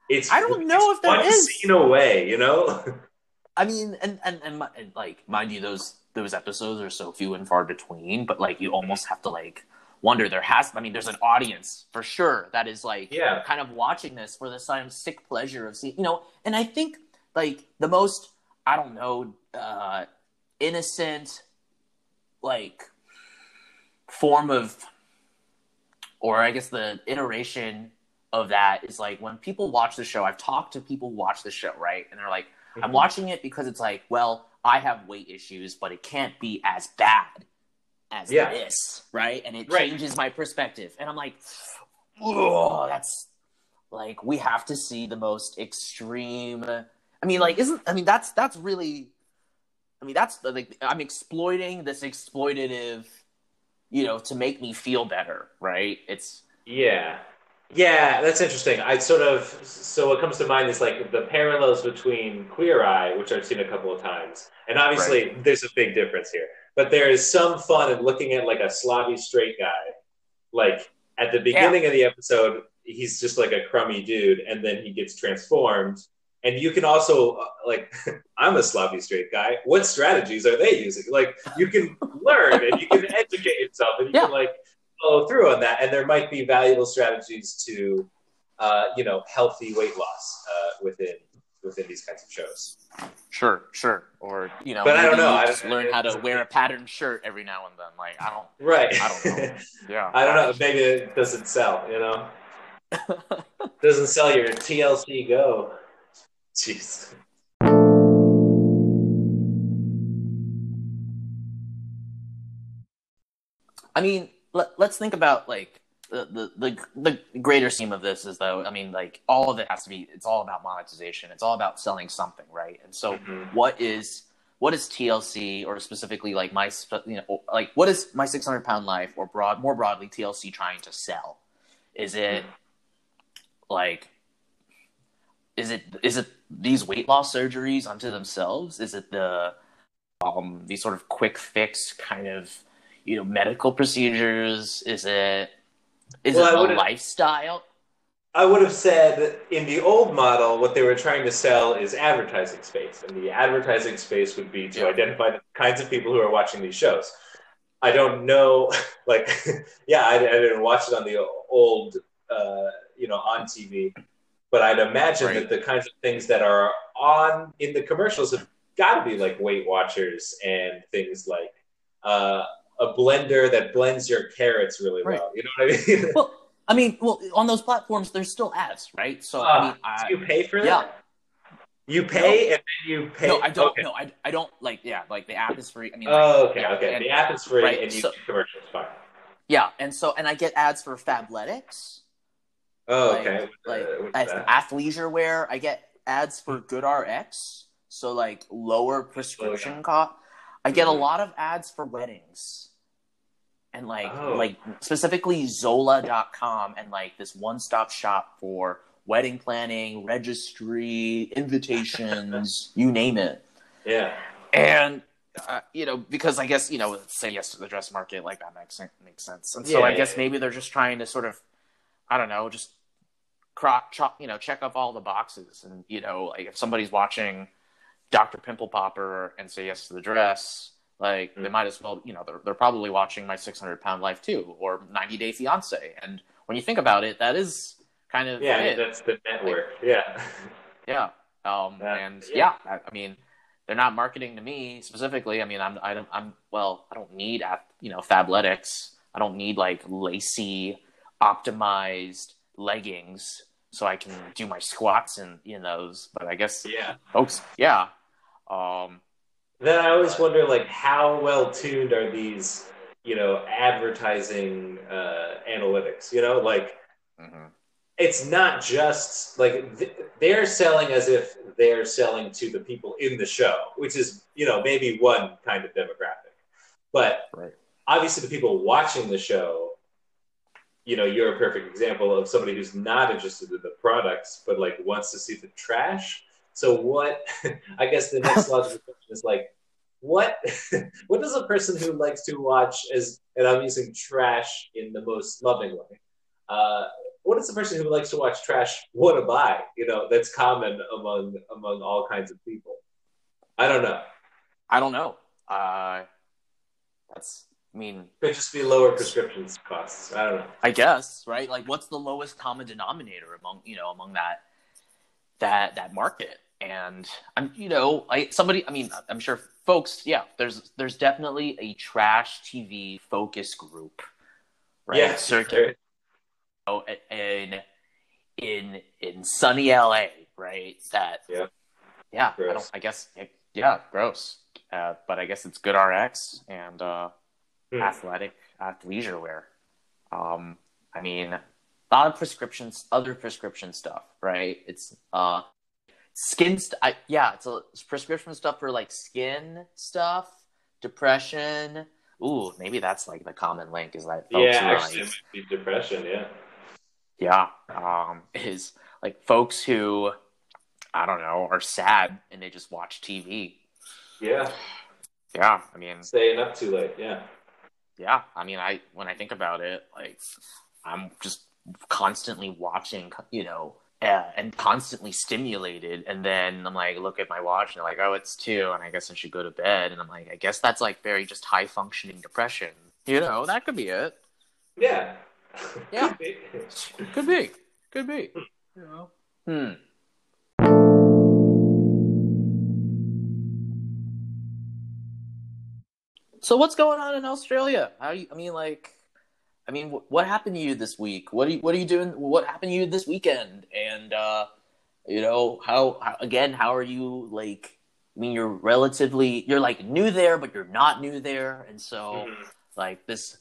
it's. I don't know if that is scene away, you know. I mean, and, and and and like, mind you, those those episodes are so few and far between. But like, you almost have to like wonder. There has, I mean, there's an audience for sure that is like, yeah, kind of watching this for the some sick pleasure of seeing, you know. And I think like the most, I don't know, uh innocent, like form of or I guess the iteration of that is like when people watch the show, I've talked to people who watch the show, right? And they're like, mm-hmm. I'm watching it because it's like, well, I have weight issues, but it can't be as bad as yeah. this, right? And it right. changes my perspective. And I'm like, oh, that's like we have to see the most extreme. I mean, like, isn't I mean that's that's really, I mean that's like I'm exploiting this exploitative you know, to make me feel better, right? It's yeah. Yeah, that's interesting. I sort of so what comes to mind is like the parallels between Queer Eye, which I've seen a couple of times, and obviously right. there's a big difference here. But there is some fun in looking at like a slobby straight guy, like at the beginning yeah. of the episode, he's just like a crummy dude, and then he gets transformed, and you can also uh, like i'm a sloppy straight guy. What strategies are they using? Like you can learn and you can educate yourself and you yeah. can like follow through on that. And there might be valuable strategies to uh, you know healthy weight loss uh, within within these kinds of shows. Sure sure. Or you know but i don't know. i just learn how to wear a patterned shirt every now and then. Like i don't right. I don't know. Yeah. I don't know. Maybe it doesn't sell you know? Doesn't sell your tlc go. Jeez. I mean, let, us think about like the, the the greater scheme of this is though. I mean, like all of it has to be. It's all about monetization. It's all about selling something, right? And so, mm-hmm. what is what is TLC or specifically like my you know like what is my six hundred pound life or broad more broadly TLC trying to sell? Is it mm-hmm. like is it is it these weight loss surgeries unto themselves? Is it the um these sort of quick fix kind of you know medical procedures? Is it is well, it a lifestyle? I would have said in the old model, what they were trying to sell is advertising space, and the advertising space would be to yeah. identify the kinds of people who are watching these shows. I don't know, like, yeah, I, I didn't watch it on the old, uh, you know, on TV but I'd imagine right. that the kinds of things that are on in the commercials have got to be like Weight Watchers and things like uh, a blender that blends your carrots really right. well. You know what I mean? well, I mean, well, on those platforms, there's still ads, right? So uh, I mean, I, you pay for that? Yeah. You pay no. and then you pay. No, I don't. Okay. No, I, I don't like. Yeah, like the app is free. I mean, like, oh, okay, yeah, okay. And, the app is free, right, and you so, commercials. Fine. Yeah, and so and I get ads for Fabletics Oh, okay. Like, like athleisure wear, I get ads for GoodRx, so like lower prescription oh, yeah. cost. I get a mm-hmm. lot of ads for weddings. And like Oh. like specifically Zola.com and like this one stop shop for wedding planning, registry, invitations, you name it. Yeah. And uh, you know, because I guess you know, say yes to the dress market, like that makes makes sense. And so Yeah, I guess yeah. maybe they're just trying to sort of, I don't know, just crop, chop, you know, check off all the boxes. And you know, like if somebody's watching Doctor Pimple Popper and say yes to the dress, like they Mm. might as well, you know, they're they're probably watching My Six Hundred Pound Life too, or 90 Day Fiance. And when you think about it, that is kind of Yeah, it. that's the network. Yeah. Yeah. Um, Yeah. and Yeah. yeah, I, mean, they're not marketing to me specifically. I mean, I'm, I don't, I'm, well, I don't need, you know, Fabletics. I don't need like lacy, optimized leggings so I can do my squats in, in those. But I guess yeah. folks, yeah. Um, Then I always wonder, like, how well tuned are these, you know, advertising uh, analytics? You know, like, mhm. it's not just like th- they're selling as if they're selling to the people in the show, which is, you know, maybe one kind of demographic. But Right. obviously, the people watching the show, you know, you're a perfect example of somebody who's not interested in the products, but like wants to see the trash. So, what I guess the next logical question is like, what what does a person who likes to watch as and I'm using trash in the most loving way. Uh, what is the person who likes to watch trash want to buy? You know, that's common among among all kinds of people. I don't know. I don't know. Uh, that's, I mean, Could just be lower prescription costs. I don't know. I guess, right? Like, what's the lowest common denominator among you know among that that that market? And I'm you know, I somebody, I mean, I'm sure folks, yeah, there's there's definitely a trash TV focus group, right? Yeah, Circuit Oh, in in in sunny LA, right? That Yeah. yeah, I don't. I guess yeah, gross. Uh, but I guess it's GoodRx and uh, Hmm. athletic athleisure wear. Um, I mean, a lot of prescriptions, other prescription stuff, right? It's uh, skin. St- I, yeah, it's, a, it's prescription stuff for like skin stuff, depression. Ooh, maybe that's like the common link is that folks Yeah, actually, like it might be depression. Yeah. yeah um is like folks who i don't know are sad and they just watch tv Yeah. yeah i mean Staying up too late. Yeah. yeah i mean i when i think about it like i'm just constantly watching you know uh, and constantly stimulated and then i'm like look at my watch and they're like oh it's two and i guess i should go to bed and i'm like i guess that's like very just high functioning depression you know that could be it Yeah. Yeah. Could be. Could be. Could be. You know. Hmm. So what's going on in Australia? How you, I mean, like, I mean, wh- what happened to you this week? What are you, what are you doing? What happened to you this weekend? And uh, you know, how, how again? How are you? Like, I mean, you're relatively, you're like new there, but you're not new there, and so Mhm. like this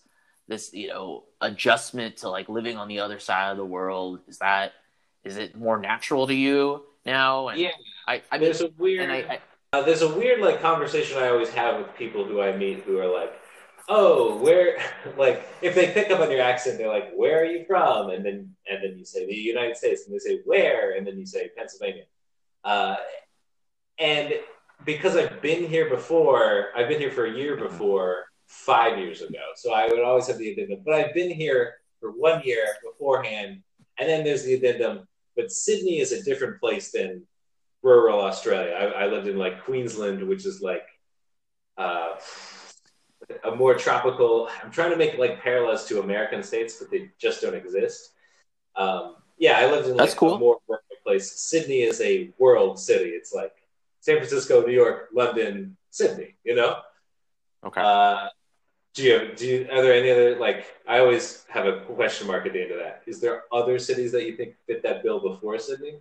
this you know adjustment to like living on the other side of the world is that is it more natural to you now and Yeah. i i mean There's a weird. and i, I Uh, there's a weird like conversation I always have with people who I meet who are like, "Oh, where?" Like if they pick up on your accent, they're like, "Where are you from?" And then and then you say the United States, and they say where, and then you say Pennsylvania. Uh, and because I've been here before, I've been here for a year before, five years ago. So I would always have the addendum. But I've been here for one year beforehand, and then there's the addendum. But Sydney is a different place than rural Australia. I, I lived in like Queensland, which is like uh, a more tropical. I'm trying to make like parallels to American states, but they just don't exist. Um, yeah, I lived in That's like cool. a more rural place. Sydney is a world city. It's like San Francisco, New York, London, Sydney. You know. okay Uh, do you do you, are there any other like I always have a question mark at the end of that. Is there other cities that you think fit that bill before Sydney?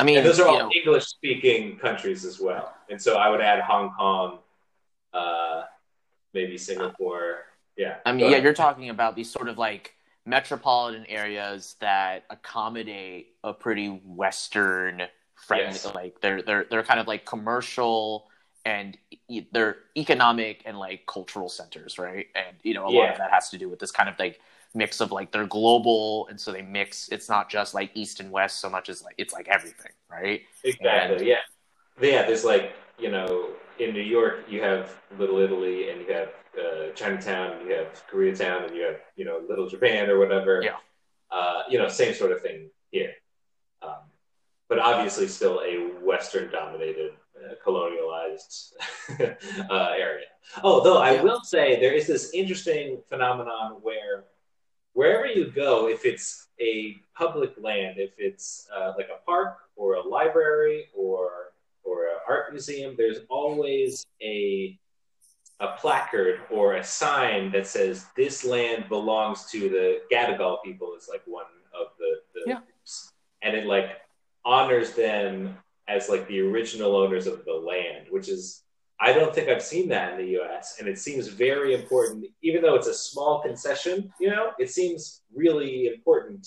i mean And those are all English speaking countries as well. And so I would add Hong Kong, uh, maybe Singapore. Yeah. i mean yeah you're talking about these sort of like metropolitan areas that accommodate a pretty western friendly Yes. like they're they're they're kind of like commercial and they're economic and like cultural centers, right? And you know, a Yeah. lot of that has to do with this kind of like mix of like they're global, and so they mix. It's not just like east and west so much as like it's like everything, right? Exactly. And- yeah. Yeah. There's like you know in New York you have Little Italy and you have uh, Chinatown and you have Koreatown and you have you know Little Japan or whatever. Yeah. Uh, you know, same sort of thing here. Um, but obviously still a Western dominated, uh, colonialized uh, area. Although I Yeah. will say there is this interesting phenomenon where wherever you go, if it's a public land, if it's uh, like a park or a library or or an art museum, there's always a a placard or a sign that says this land belongs to the Gadigal people is like one of the, the Yeah. groups. and it like honors them as like the original owners of the land, which is I don't think I've seen that in the U.S. and it seems very important, even though it's a small concession. You know, it seems really important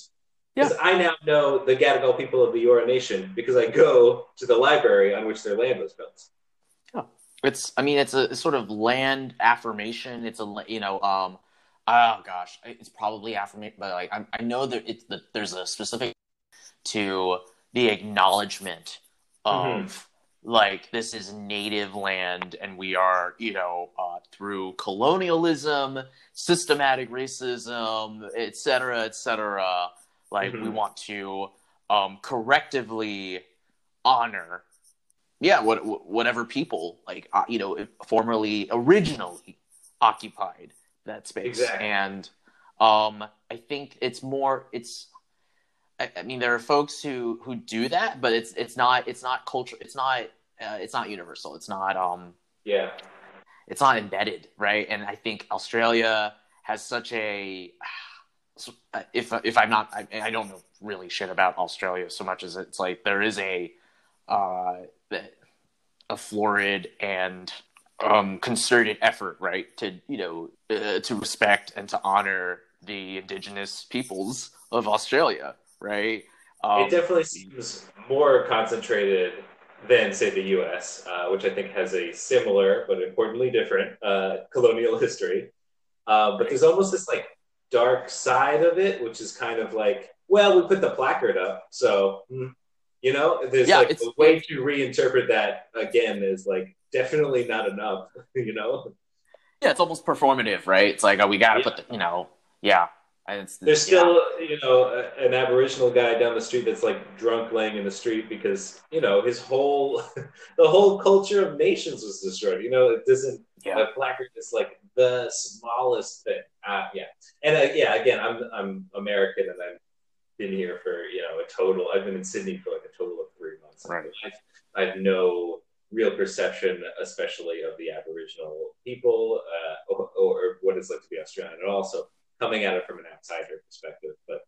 because I now know the Gadigal people of the Eora Nation because I go to the library on which their land was built. Yeah. It's, I mean, it's a sort of land affirmation. It's a, you know, um, oh gosh, it's probably affirmation, but like I, I know that it's the, there's a specific to the acknowledgement of like this is native land, and we are, you know, uh, through colonialism, systematic racism, et cetera, et cetera. Like we Mhm. want to um, correctively honor yeah what whatever people like uh, you know formerly originally occupied that space Exactly. and um i think it's more it's I, I mean there are folks who who do that but it's it's not it's not culture it's not uh, it's not universal it's not um Yeah, it's not embedded, right? And I think Australia has such a if if I'm not I, I don't know really shit about Australia so much as it's like there is a uh, a florid and um, concerted effort, right, to you know uh, to respect and to honor the indigenous peoples of Australia, right? Um, it definitely seems more concentrated than, say, the U.S., uh, which I think has a similar but importantly different uh, colonial history. Uh, but there's almost this like dark side of it, which is kind of like, well, we put the placard up, so hmm, you know, there's Yeah, like it's- a way to reinterpret that again is like definitely not enough, you know. yeah, it's almost performative, right? It's like oh, we got to Yeah. put the you know, yeah. It's, There's yeah. still, you know, an Aboriginal guy down the street that's like drunk, laying in the street because you know his whole, the whole culture of nations was destroyed. You know, it doesn't. Yeah. A placard is like the smallest thing. Uh, yeah, and uh, yeah, again, I'm I'm American and I've been here for you know a total. I've been in Sydney for like a total of three months. Right. I've, I have no real perception, especially of the Aboriginal people uh, or, or what it's like to be Australian, and also coming at it from an outsider perspective. But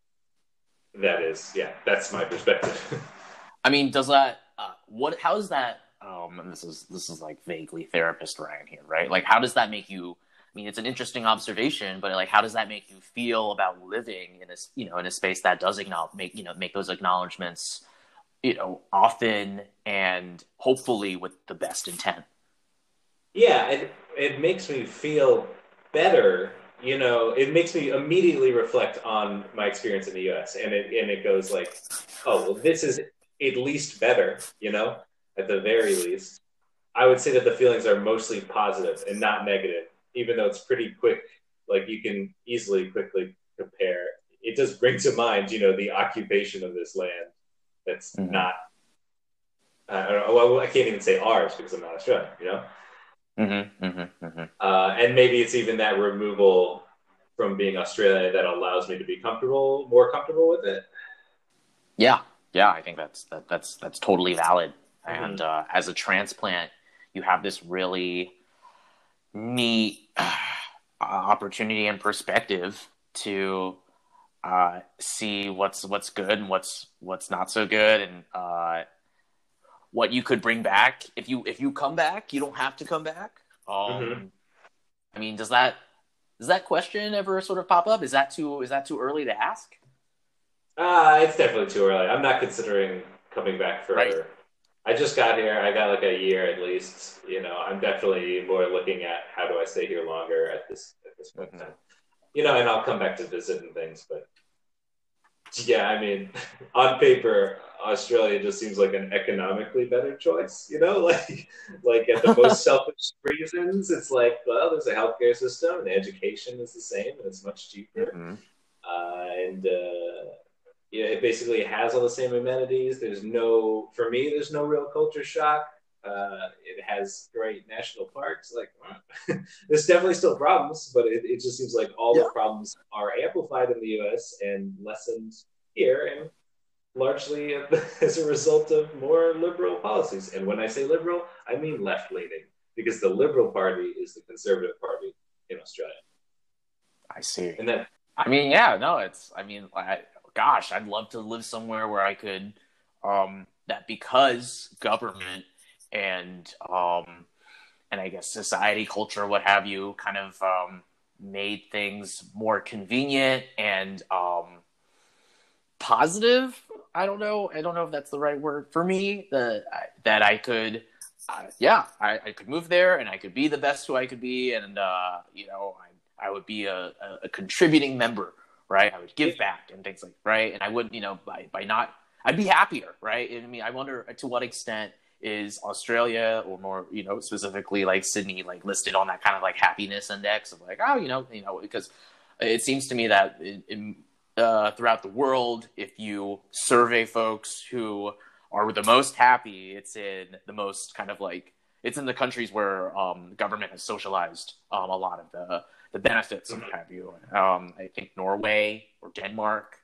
that is, yeah, that's my perspective. I mean, does that uh, what? How does that? Um, and this is this is like vaguely therapist Ryan here, right? Like, how does that make you? I mean, it's an interesting observation, but like, how does that make you feel about living in a you know in a space that does acknowledge make you know make those acknowledgments, you know, often and hopefully with the best intent. yeah, it it makes me feel better. You know, it makes me immediately reflect on my experience in the U.S. and it and it goes like, oh, well, this is at least better. You know, at the very least, I would say that the feelings are mostly positive and not negative, even though it's pretty quick. Like you can easily quickly compare. It does bring to mind, you know, the occupation of this land. That's Mhm. not. I don't know. Well, I can't even say ours because I'm not Australian. You know. Mm-hmm, mm-hmm, mm-hmm. Uh, and maybe it's even that removal from being Australia that allows me to be comfortable, more comfortable with it. Yeah, yeah, I think that's that, that's that's totally valid. And uh, as a transplant, you have this really neat uh, opportunity and perspective to uh, see what's what's good and what's what's not so good, and uh, what you could bring back if you if you come back. You don't have to come back. Um, Mhm. I mean, does that does that question ever sort of pop up? Is that too is that too early to ask? Uh, it's definitely too early. I'm not considering coming back for Right. I just got here. I got like a year at least. You know, I'm definitely more looking at how do I stay here longer at this at this point mm-hmm. time. You know, and I'll come back to visit and things, but yeah, I mean, on paper, Australia just seems like an economically better choice. You know, like like at the most selfish reasons, it's like well, there's a healthcare system and education is the same and it's much cheaper, mm-hmm. uh, and uh, yeah, it basically has all the same amenities. There's no, for me, there's no real culture shock. Uh, it has great national parks. Like, there's definitely still problems, but it, it just seems like all yeah. the problems are amplified in the U.S. and lessened here, and largely as a result of more liberal policies. And when I say liberal, I mean left leaning, because the Liberal Party is the conservative party in Australia. I see. And then, I mean, yeah, no, it's. I mean, I, gosh, I'd love to live somewhere where I could um, that because government and um, and I guess society, culture, what have you, kind of um, made things more convenient and um, positive. I don't know. I don't know if that's the right word for me. The, that I could, uh, yeah, I, I, could move there and I could be the best who I could be, and uh, you know, I, I would be a, a, a contributing member right? I would give back and things like right, and I wouldn't, you know, by by not, I'd be happier, right? I mean, I wonder to what extent is Australia or more, you know, specifically like Sydney, like listed on that kind of like happiness index of like, oh, you know, you know, because it seems to me that in, in uh, throughout the world, if you survey folks who are the most happy, it's in the most kind of like it's in the countries where um, government has socialized um, a lot of the the benefits mm-hmm. have you. Um, I think Norway or Denmark.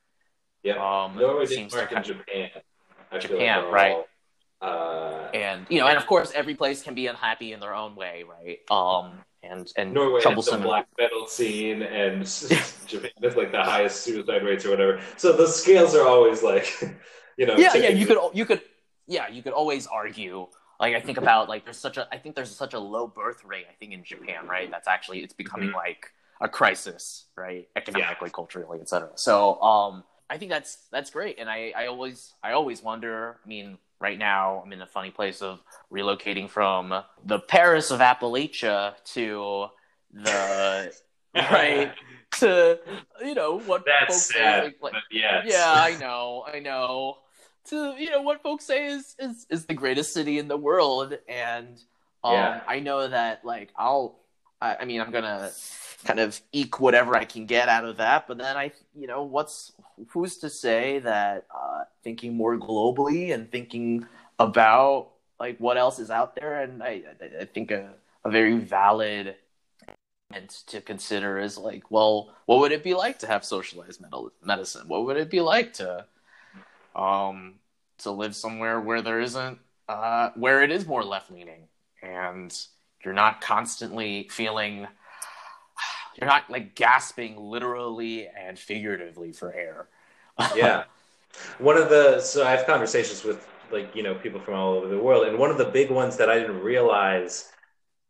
Yeah, um, Norway, Denmark, and Japan. Japan, like right? Uh, and you know, and of course, every place can be unhappy in their own way, right? Um, and and Norway troublesome. the black metal scene, and Japan has like the highest suicide rates or whatever. So the scales are always like, you know. Yeah, yeah. You could, you could, yeah, you could always argue like I think about like there's such a I think there's such a low birth rate I think in Japan right that's actually it's becoming mm-hmm. like a crisis right economically yeah. culturally etc. So um I think that's that's great and I I always I always wonder I mean right now I'm in a funny place of relocating from the Paris of Appalachia to the right to you know what that's sad, like, yeah yeah I know I know to you know what folks say is is, is the greatest city in the world. And um, yeah. i know that like i'll I, I, mean i'm gonna kind of eke whatever i can get out of that. But then i you know what's who's to say that uh, thinking more globally and thinking about like what else is out there? And i i, I think a, a very valid and to consider is like well what would it be like to have socialized medicine? What would it be like to um, to live somewhere where there isn't uh, where it is more left leaning and you're not constantly feeling you're not like gasping literally and figuratively for air. Yeah. One of the so i have conversations with like you know people from all over the world and one of the big ones that i didn't realize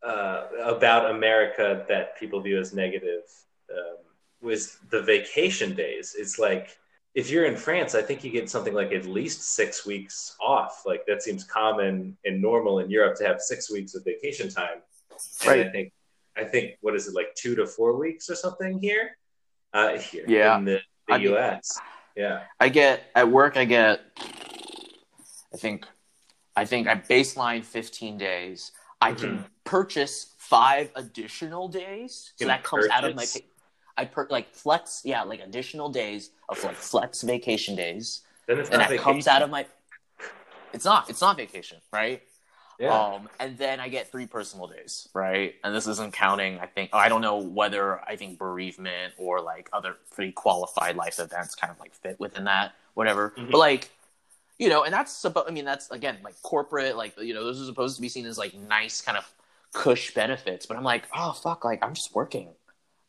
uh, about america that people view as negative um, was the vacation days. It's like if you're in France, I think you get something like at least six weeks off. Like that seems common and normal in Europe to have six weeks of vacation time. Right. And I think I think what is it like two to four weeks or something here? Uh, here yeah. in the, the I US. yeah. I get at work. I get. I think. I think I baseline 15 days. I mm-hmm. can purchase five additional days, so that comes purchase? out of my. Pay- I per like flex, yeah, like additional days of like flex vacation days, and that vacation. comes out of my. It's not. It's not vacation, right? Yeah. Um, and then I get three personal days, right? And this isn't counting. I think I don't know whether I think bereavement or like other pretty qualified life events kind of like fit within that, whatever. Mm-hmm. But like, you know, and that's supposed. I mean, that's again like corporate, like you know, those are supposed to be seen as like nice kind of cush benefits. But I'm like, oh fuck, like I'm just working.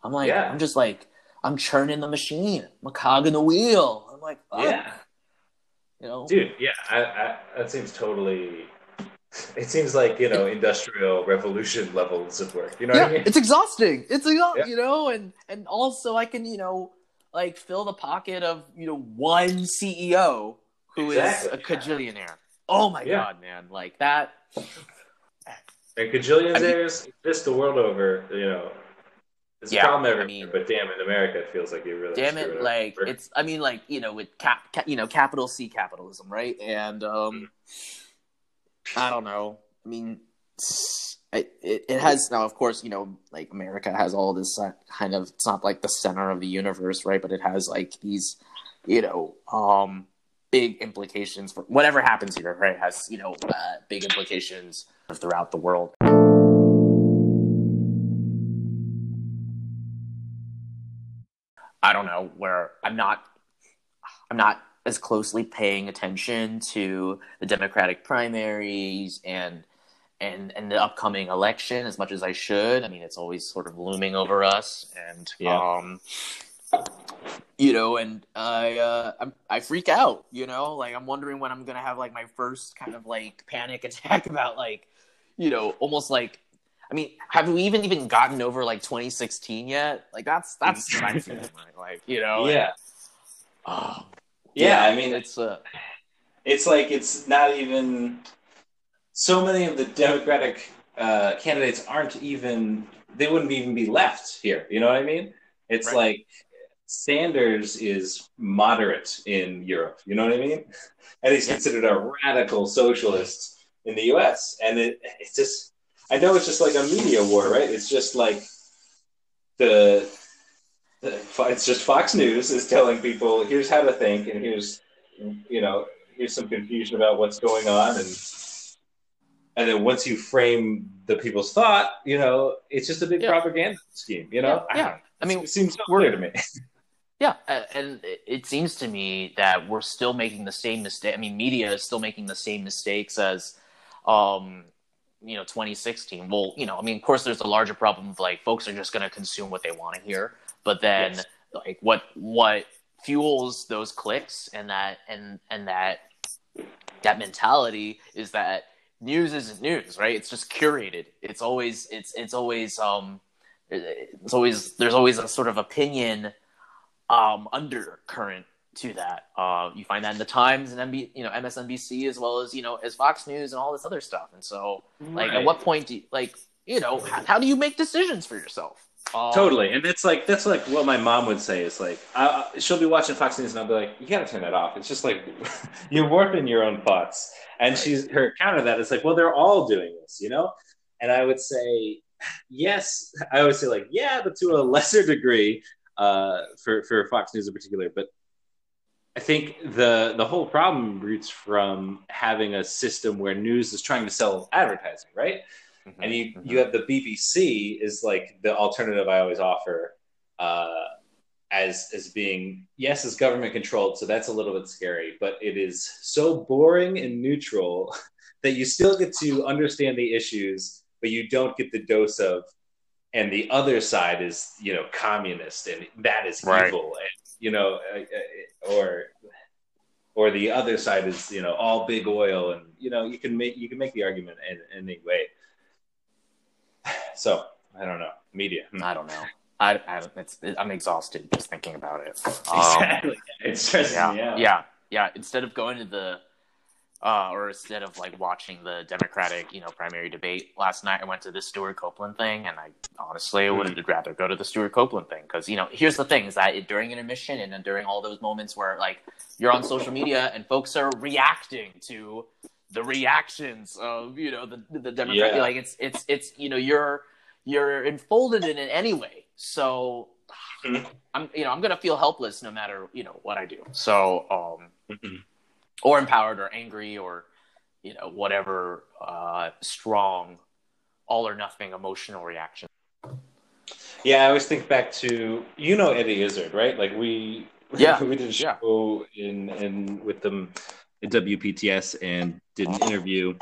I'm like, yeah. I'm just like, I'm churning the machine. I'm a cog in the wheel. I'm like, oh. yeah, you know, dude, yeah, I, I, that seems totally. It seems like you know industrial revolution levels of work. You know, yeah, I mean? it's exhausting. It's exhausting, yeah. you know, and and also I can you know like fill the pocket of you know one CEO who exactly. is a cajillionaire. Oh my yeah. god, man! Like that. And cajillionaires I mean, exist the world over. You know, it's yeah, a problem everywhere, I mean, but damn, in America, it feels like you really. Damn it! Like over. it's. I mean, like you know, with cap, cap, you know, capital C capitalism, right? And um, I don't know. I mean, it, it, it has now, of course, you know, like America has all this kind of. It's not like the center of the universe, right? But it has like these, you know, um, big implications for whatever happens here, right? Has you know, uh, big implications throughout the world. Don't know where I'm not I'm not as closely paying attention to the Democratic primaries and and and the upcoming election as much as I should. I mean, it's always sort of looming over us, and yeah. um, you know, and I uh, I'm, I freak out. You know, like I'm wondering when I'm gonna have like my first kind of like panic attack about like, you know, almost like I mean, have we even even gotten over like 2016 yet? Like that's that's feeling. Like you know, yeah. oh, yeah, yeah. I mean, it's uh, it's like it's not even. So many of the Democratic uh, candidates aren't even. They wouldn't even be left here. You know what I mean? It's right. like Sanders is moderate in Europe. You know what I mean? And he's yeah. considered a radical socialist in the U.S. And it, it's just I know it's just like a media war, right? It's just like the, the it's just Fox News is telling people here's how to think, and here's you know here's some confusion about what's going on, and and then once you frame the people's thought, you know, it's just a big yeah. propaganda scheme. You know, yeah. yeah. I, mean, it seems so clear to me. Yeah, and it seems to me that we're still making the same mistake. I mean, media is still making the same mistakes as, um, you know 2016 well you know i mean of course there's a larger problem of like folks are just going to consume what they want to hear but then yes. like what what fuels those clicks and that and and that that mentality is that news isn't news right? It's just curated. It's always it's it's always um it's always there's always a sort of opinion um undercurrent to that. Uh, you find that in the Times and MB, you know MSNBC as well as you know as Fox News and all this other stuff. And so, like, at what point do you, like you know how, how, do you make decisions for yourself? Um, totally, and it's like that's like what my mom would say is like I, she'll be watching Fox News and I'll be like, you got to turn that off. It's just like you're warping your own thoughts. And right. she's her counter that is like, well, they're all doing this, you know. And I would say, yes. I always say like, yeah, but to a lesser degree uh, for for Fox News in particular. But I think the the whole problem roots from having a system where news is trying to sell advertising, right? Mm-hmm, and you mm-hmm. you have the BBC is like the alternative I always offer uh, as as being yes, it's government controlled, so that's a little bit scary, but it is so boring and neutral that you still get to understand the issues, but you don't get the dose of and the other side is you know communist and that is right. evil and you know uh, uh or or the other side is you know all big oil and you know you can make you can make the argument in, in any way so i don't know media hmm. i don't know I, I it's, I'm exhausted just thinking about it. Exactly, um, it stresses yeah, me out. Yeah, yeah. Instead of going to the uh, or instead of like watching the Democratic, you know, primary debate last night, I went to the Stewart Copeland thing, and I honestly mm. would rather go to the Stewart Copeland thing because you know, here's the thing: is that it, during intermission and during all those moments where like you're on social media and folks are reacting to the reactions of you know the the Democrat, yeah. like it's it's it's you know you're you're enfolded in it anyway, so. Mm. I'm, you know, I'm gonna feel helpless no matter, you know, what I do. So, um, or empowered or angry or you know whatever uh, strong all or nothing emotional reaction. Yeah, I always think back to you know Eddie Izzard, right? Like we yeah we did a show yeah. in in with them in WPTS and did an interview.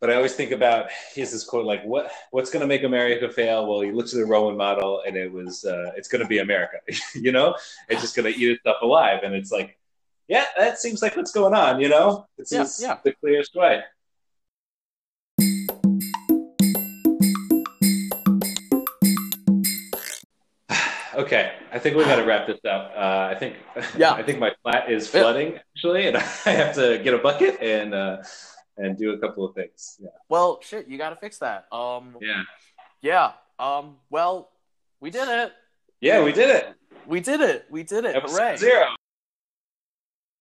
But I always think about here's this quote like what what's going to make America fail? Well, he looked at the Roman model and it was uh, it's going to be America. you know, it's just going to eat itself alive, and it's like yeah, that seems like what's going on, you know? It's yeah, yeah. the clearest way. okay. I think we got to wrap this up. Uh, I think Yeah. I think my flat is flooding actually, and I have to get a bucket and uh, and do a couple of things. Yeah. Well, shit, you got to fix that. Um, Yeah. yeah. Um, well, we did it. Yeah, we did it. We did it. We did it. Episode Hooray. zero.